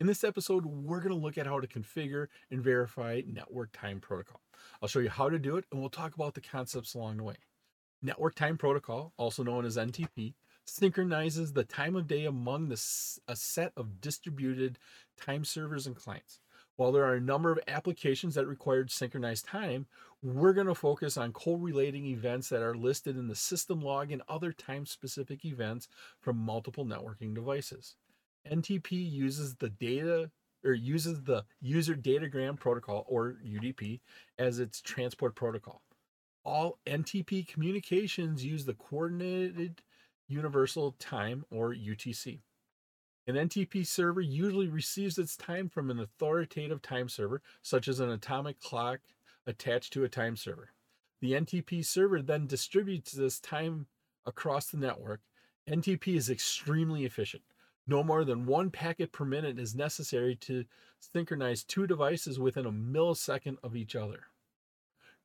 In this episode, we're going to look at how to configure and verify Network Time Protocol. I'll show you how to do it, and we'll talk about the concepts along the way. Network Time Protocol, also known as NTP, synchronizes the time of day among the, a set of distributed time servers and clients. While there are a number of applications that require synchronized time, we're going to focus on correlating events that are listed in the system log and other time specific events from multiple networking devices. NTP uses the data or uses the user datagram protocol or UDP as its transport protocol. All NTP communications use the coordinated universal time or UTC. An NTP server usually receives its time from an authoritative time server, such as an atomic clock attached to a time server. The NTP server then distributes this time across the network. NTP is extremely efficient. No more than one packet per minute is necessary to synchronize two devices within a millisecond of each other.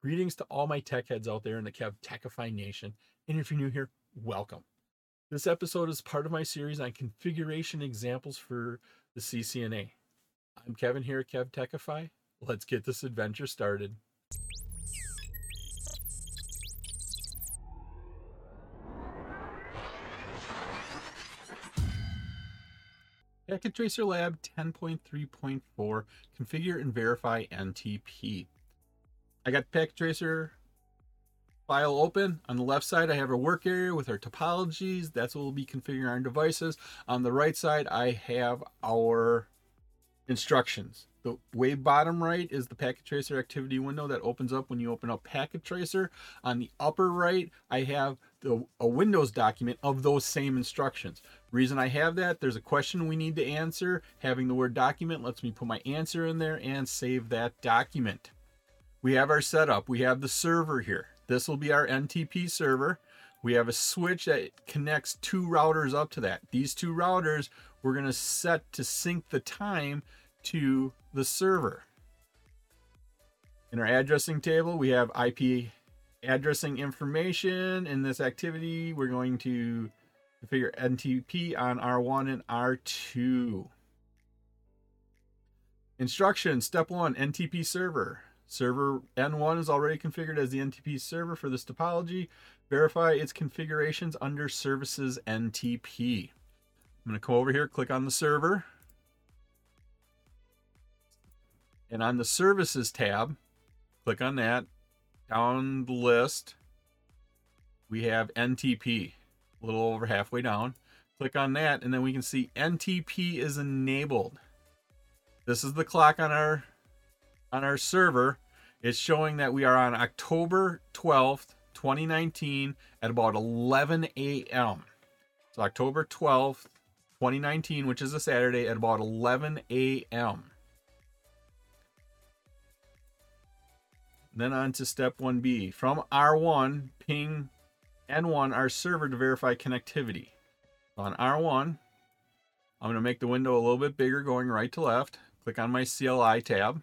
Greetings to all my tech heads out there in the Kev Techify Nation. And if you're new here, welcome. This episode is part of my series on configuration examples for the CCNA. I'm Kevin here at Kev Techify. Let's get this adventure started. Packet Tracer Lab 10.3.4 Configure and Verify NTP. I got Packet Tracer file open. On the left side, I have our work area with our topologies. That's what we'll be configuring our devices. On the right side, I have our instructions. The way bottom right is the Packet Tracer activity window that opens up when you open up Packet Tracer. On the upper right, I have the, a Windows document of those same instructions. Reason I have that, there's a question we need to answer. Having the word document lets me put my answer in there and save that document. We have our setup. We have the server here. This will be our NTP server. We have a switch that connects two routers up to that. These two routers we're going to set to sync the time to the server. In our addressing table, we have IP addressing information. In this activity, we're going to configure NTP on R1 and R2. Instruction step one, NTP server. Server N1 is already configured as the NTP server for this topology. Verify its configurations under services NTP. I'm going to come over here, click on the server. And on the services tab, click on that. Down the list, we have NTP a little over halfway down. Click on that, and then we can see NTP is enabled. This is the clock on our on our server. It's showing that we are on October 12th, 2019 at about 11 a.m. So October 12th, 2019, which is a Saturday at about 11 a.m. Then on to step 1B. From R1, ping N1 our server to verify connectivity. On R1, I'm going to make the window a little bit bigger going right to left. Click on my CLI tab.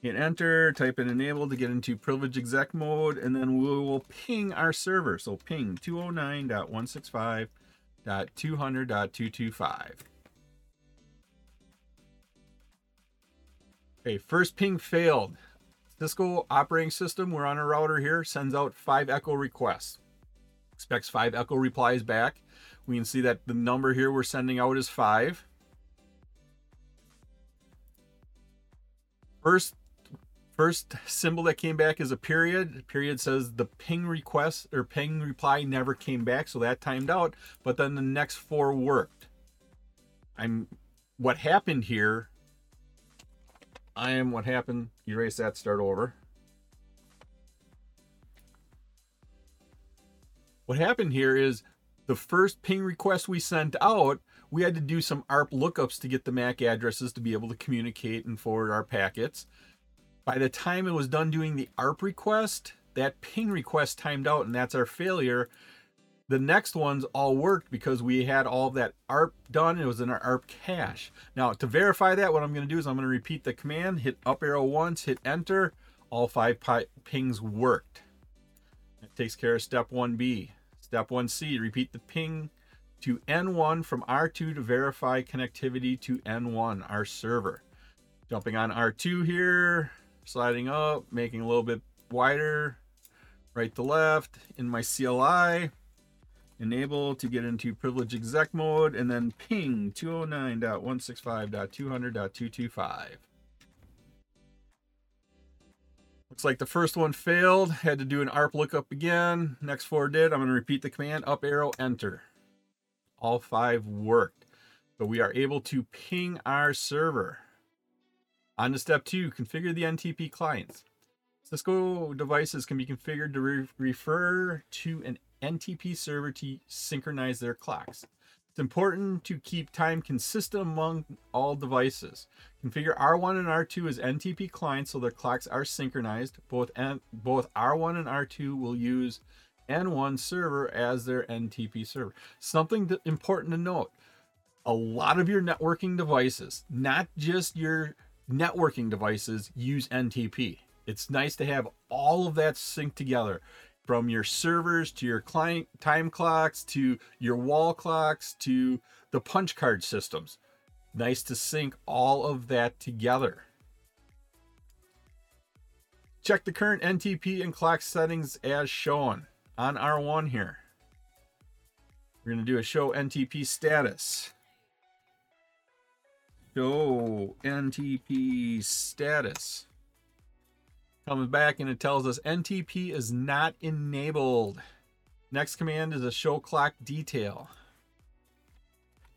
Hit enter, type in enable to get into privilege exec mode, and then we will ping our server. So ping 209.165.200.225. Okay, first ping failed. Cisco operating system, we're on a router here, sends out five echo requests. Expects five echo replies back. We can see that the number here we're sending out is five. First, first symbol that came back is a period. Period says the ping request or ping reply never came back, so that timed out. But then the next four worked. I'm what happened here I am what happened. Erase that, start over. What happened here is the first ping request we sent out, we had to do some ARP lookups to get the MAC addresses to be able to communicate and forward our packets. By the time it was done doing the ARP request, that ping request timed out, and that's our failure the next ones all worked because we had all that ARP done. It was in our ARP cache. Now to verify that, what I'm going to do is I'm going to repeat the command, hit up arrow once, hit enter. All five pings worked. That takes care of step 1B. Step 1C, repeat the ping to N1 from R2 to verify connectivity to N1, our server. Jumping on R2 here, sliding up, making a little bit wider, right to left in my CLI, enable to get into privilege exec mode, and then ping 209.165.200.225. Looks like the first one failed. Had to do an ARP lookup again. Next four did. I'm going to repeat the command, up arrow, enter. All five worked. But we are able to ping our server. On to step two, configure the NTP clients. Cisco devices can be configured to re refer to an NTP server to synchronize their clocks. It's important to keep time consistent among all devices. Configure R1 and R2 as NTP clients so their clocks are synchronized. Both, N both R1 and R2 will use N1 server as their NTP server. Something important to note. A lot of your networking devices, not just your networking devices, use NTP. It's nice to have all of that synced together from your servers to your client time clocks to your wall clocks to the punch card systems. Nice to sync all of that together. Check the current NTP and clock settings as shown on R1 here. We're going to do a show NTP status. Show NTP status. Comes back and it tells us NTP is not enabled. Next command is a show clock detail.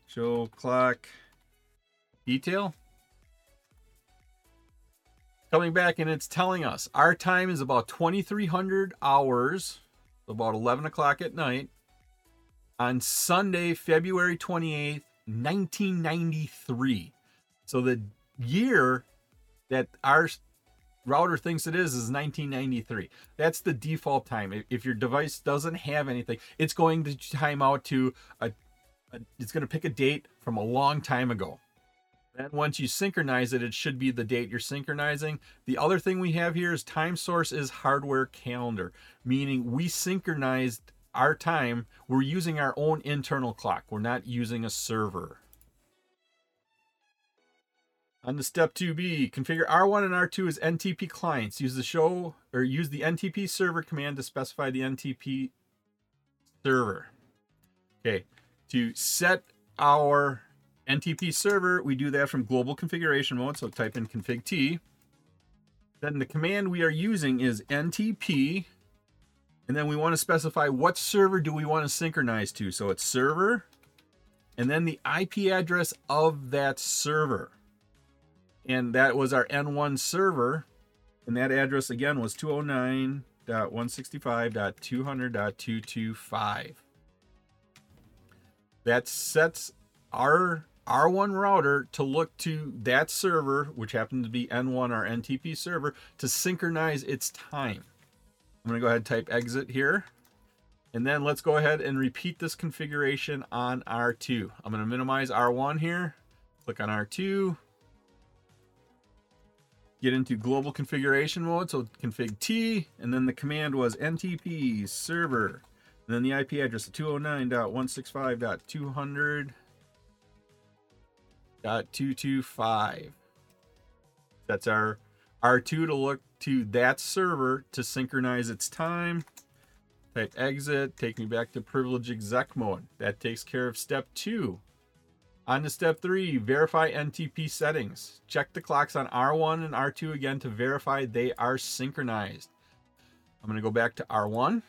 Show clock detail. Coming back and it's telling us our time is about 2300 hours, about 11 o'clock at night, on Sunday, February 28th, 1993. So the year that our router thinks it is is 1993 that's the default time. If your device doesn't have anything it's going to time out to a, a, it's going to pick a date from a long time ago. Then once you synchronize it it should be the date you're synchronizing. The other thing we have here is time source is hardware calendar meaning we synchronized our time. We're using our own internal clock. We're not using a server on the step 2B, configure R1 and R2 as NTP clients. Use the show or use the NTP server command to specify the NTP server. Okay, to set our NTP server, we do that from global configuration mode. So type in config T. Then the command we are using is NTP. And then we want to specify what server do we want to synchronize to. So it's server and then the IP address of that server and that was our N1 server. And that address again was 209.165.200.225. That sets our R1 router to look to that server, which happened to be N1 our NTP server, to synchronize its time. I'm going to go ahead and type exit here. And then let's go ahead and repeat this configuration on R2. I'm going to minimize R1 here. Click on R2 get into global configuration mode. So config T, and then the command was NTP server. And then the IP address of 209.165.200.225. That's our R2 to look to that server to synchronize its time. Type exit, take me back to privilege exec mode. That takes care of step two. On to step three, verify NTP settings. Check the clocks on R1 and R2 again to verify they are synchronized. I'm going to go back to R1.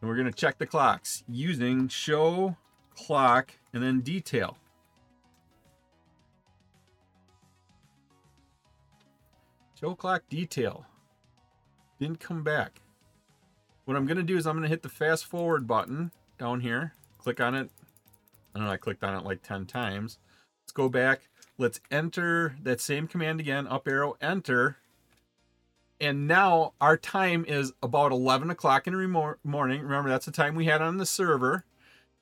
And we're going to check the clocks using show clock and then detail. Show clock detail. Didn't come back. What I'm going to do is I'm going to hit the fast forward button down here. Click on it I I clicked on it like 10 times. Let's go back. Let's enter that same command again, up arrow, enter. And now our time is about 11 o'clock in the morning. Remember, that's the time we had on the server.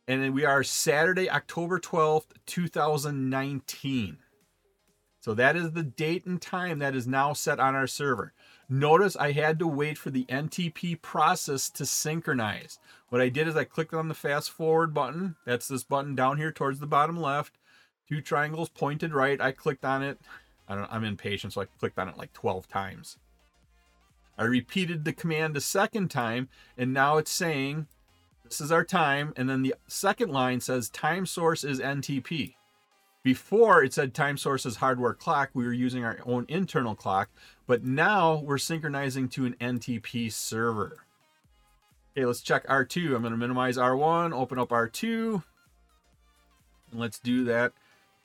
And we are Saturday, October 12th, 2019. So that is the date and time that is now set on our server. Notice I had to wait for the NTP process to synchronize. What I did is I clicked on the fast forward button. That's this button down here towards the bottom left. Two triangles pointed right. I clicked on it. I don't, I'm impatient, so I clicked on it like 12 times. I repeated the command a second time, and now it's saying this is our time. And then the second line says time source is NTP. Before it said time source is hardware clock, we were using our own internal clock, but now we're synchronizing to an NTP server. Okay, let's check R2. I'm going to minimize R1, open up R2, and let's do that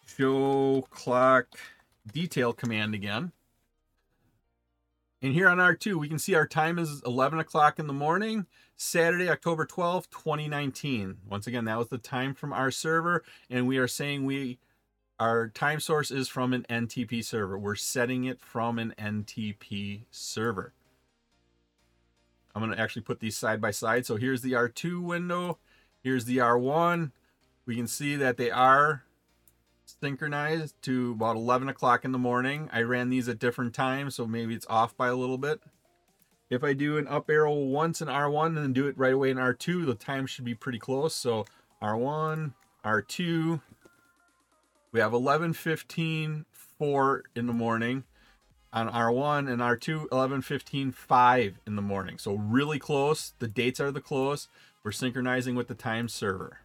show clock detail command again. And here on R2, we can see our time is 11 o'clock in the morning, Saturday, October 12th, 2019. Once again, that was the time from our server, and we are saying we our time source is from an NTP server. We're setting it from an NTP server. I'm going to actually put these side by side. So here's the R2 window. Here's the R1. We can see that they are synchronized to about 11 o'clock in the morning. I ran these at different times, so maybe it's off by a little bit. If I do an up arrow once in R1 and then do it right away in R2, the time should be pretty close. So R1, R2, we have 11:15 4 in the morning on R1 and R2 11:15 5 in the morning. So really close. The dates are the close. We're synchronizing with the time server.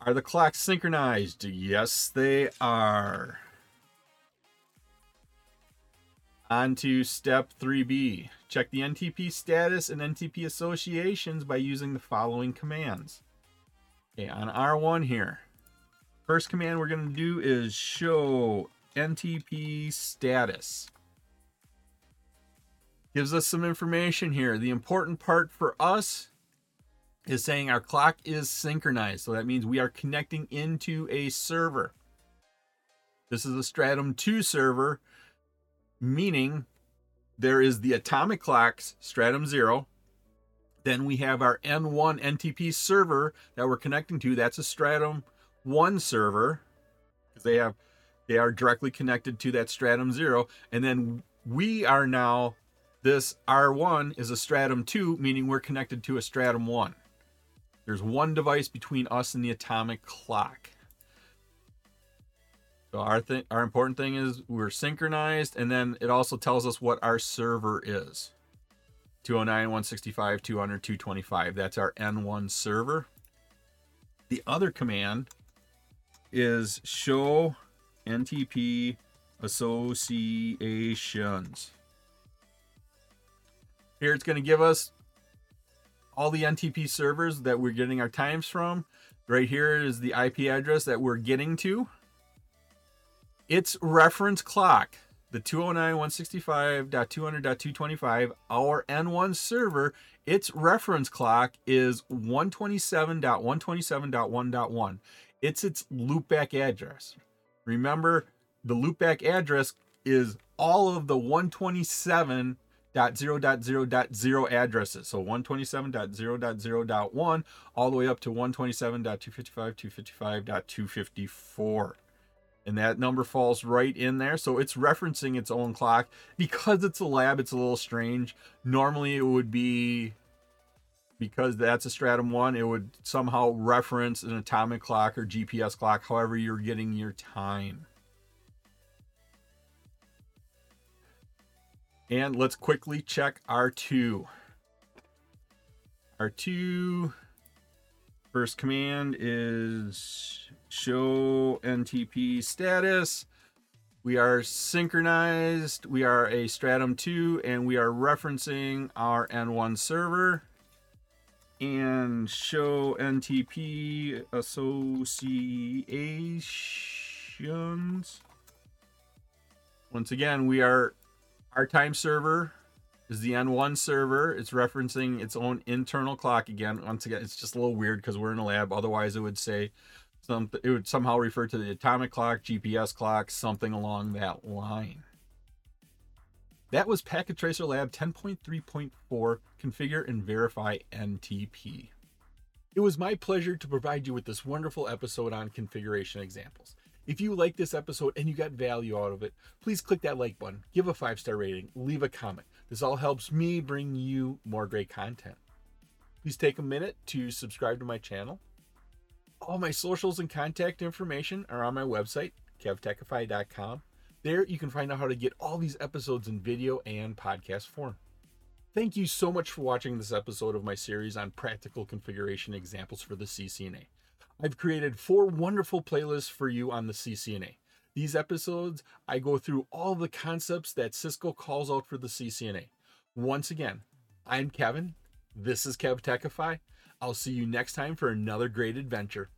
Are the clocks synchronized? Yes, they are. On to step 3B. Check the NTP status and NTP associations by using the following commands. Okay, on R1 here. First command we're going to do is show NTP status. Gives us some information here. The important part for us is saying our clock is synchronized. So that means we are connecting into a server. This is a Stratum 2 server, meaning there is the atomic clocks, Stratum 0. Then we have our N1 NTP server that we're connecting to. That's a Stratum 1 server because they have they are directly connected to that Stratum 0. And then we are now this R1 is a Stratum 2, meaning we're connected to a Stratum 1. There's one device between us and the atomic clock. So our thing, our important thing is we're synchronized, and then it also tells us what our server is. 209, 165, 200, 225. That's our N1 server. The other command is show NTP associations. Here it's going to give us all the NTP servers that we're getting our times from. Right here is the IP address that we're getting to. Its reference clock, the 209.165.200.225, our N1 server, its reference clock is 127.127.1.1. It's its loopback address. Remember, the loopback address is all of the 127.0.0.0 addresses. So 127.0.0.1 all the way up to 127.255.255.254. And that number falls right in there. So it's referencing its own clock. Because it's a lab, it's a little strange. Normally it would be because that's a stratum 1 it would somehow reference an atomic clock or gps clock however you're getting your time And let's quickly check R2. R2, first command is show NTP status. We are synchronized. We are a Stratum 2 and we are referencing our N1 server. And show NTP associations. Once again, we are our time server is the N1 server. It's referencing its own internal clock again. Once again, it's just a little weird because we're in a lab. Otherwise, it would say something. It would somehow refer to the atomic clock, GPS clock, something along that line. That was Packet Tracer Lab 10.3.4 Configure and Verify NTP. It was my pleasure to provide you with this wonderful episode on configuration examples. If you like this episode and you got value out of it, please click that like button, give a five star rating, leave a comment. This all helps me bring you more great content. Please take a minute to subscribe to my channel. All my socials and contact information are on my website, kevtechify.com. There you can find out how to get all these episodes in video and podcast form. Thank you so much for watching this episode of my series on practical configuration examples for the CCNA. I've created four wonderful playlists for you on the CCNA. These episodes, I go through all the concepts that Cisco calls out for the CCNA. Once again, I'm Kevin. This is KevTechify. I'll see you next time for another great adventure.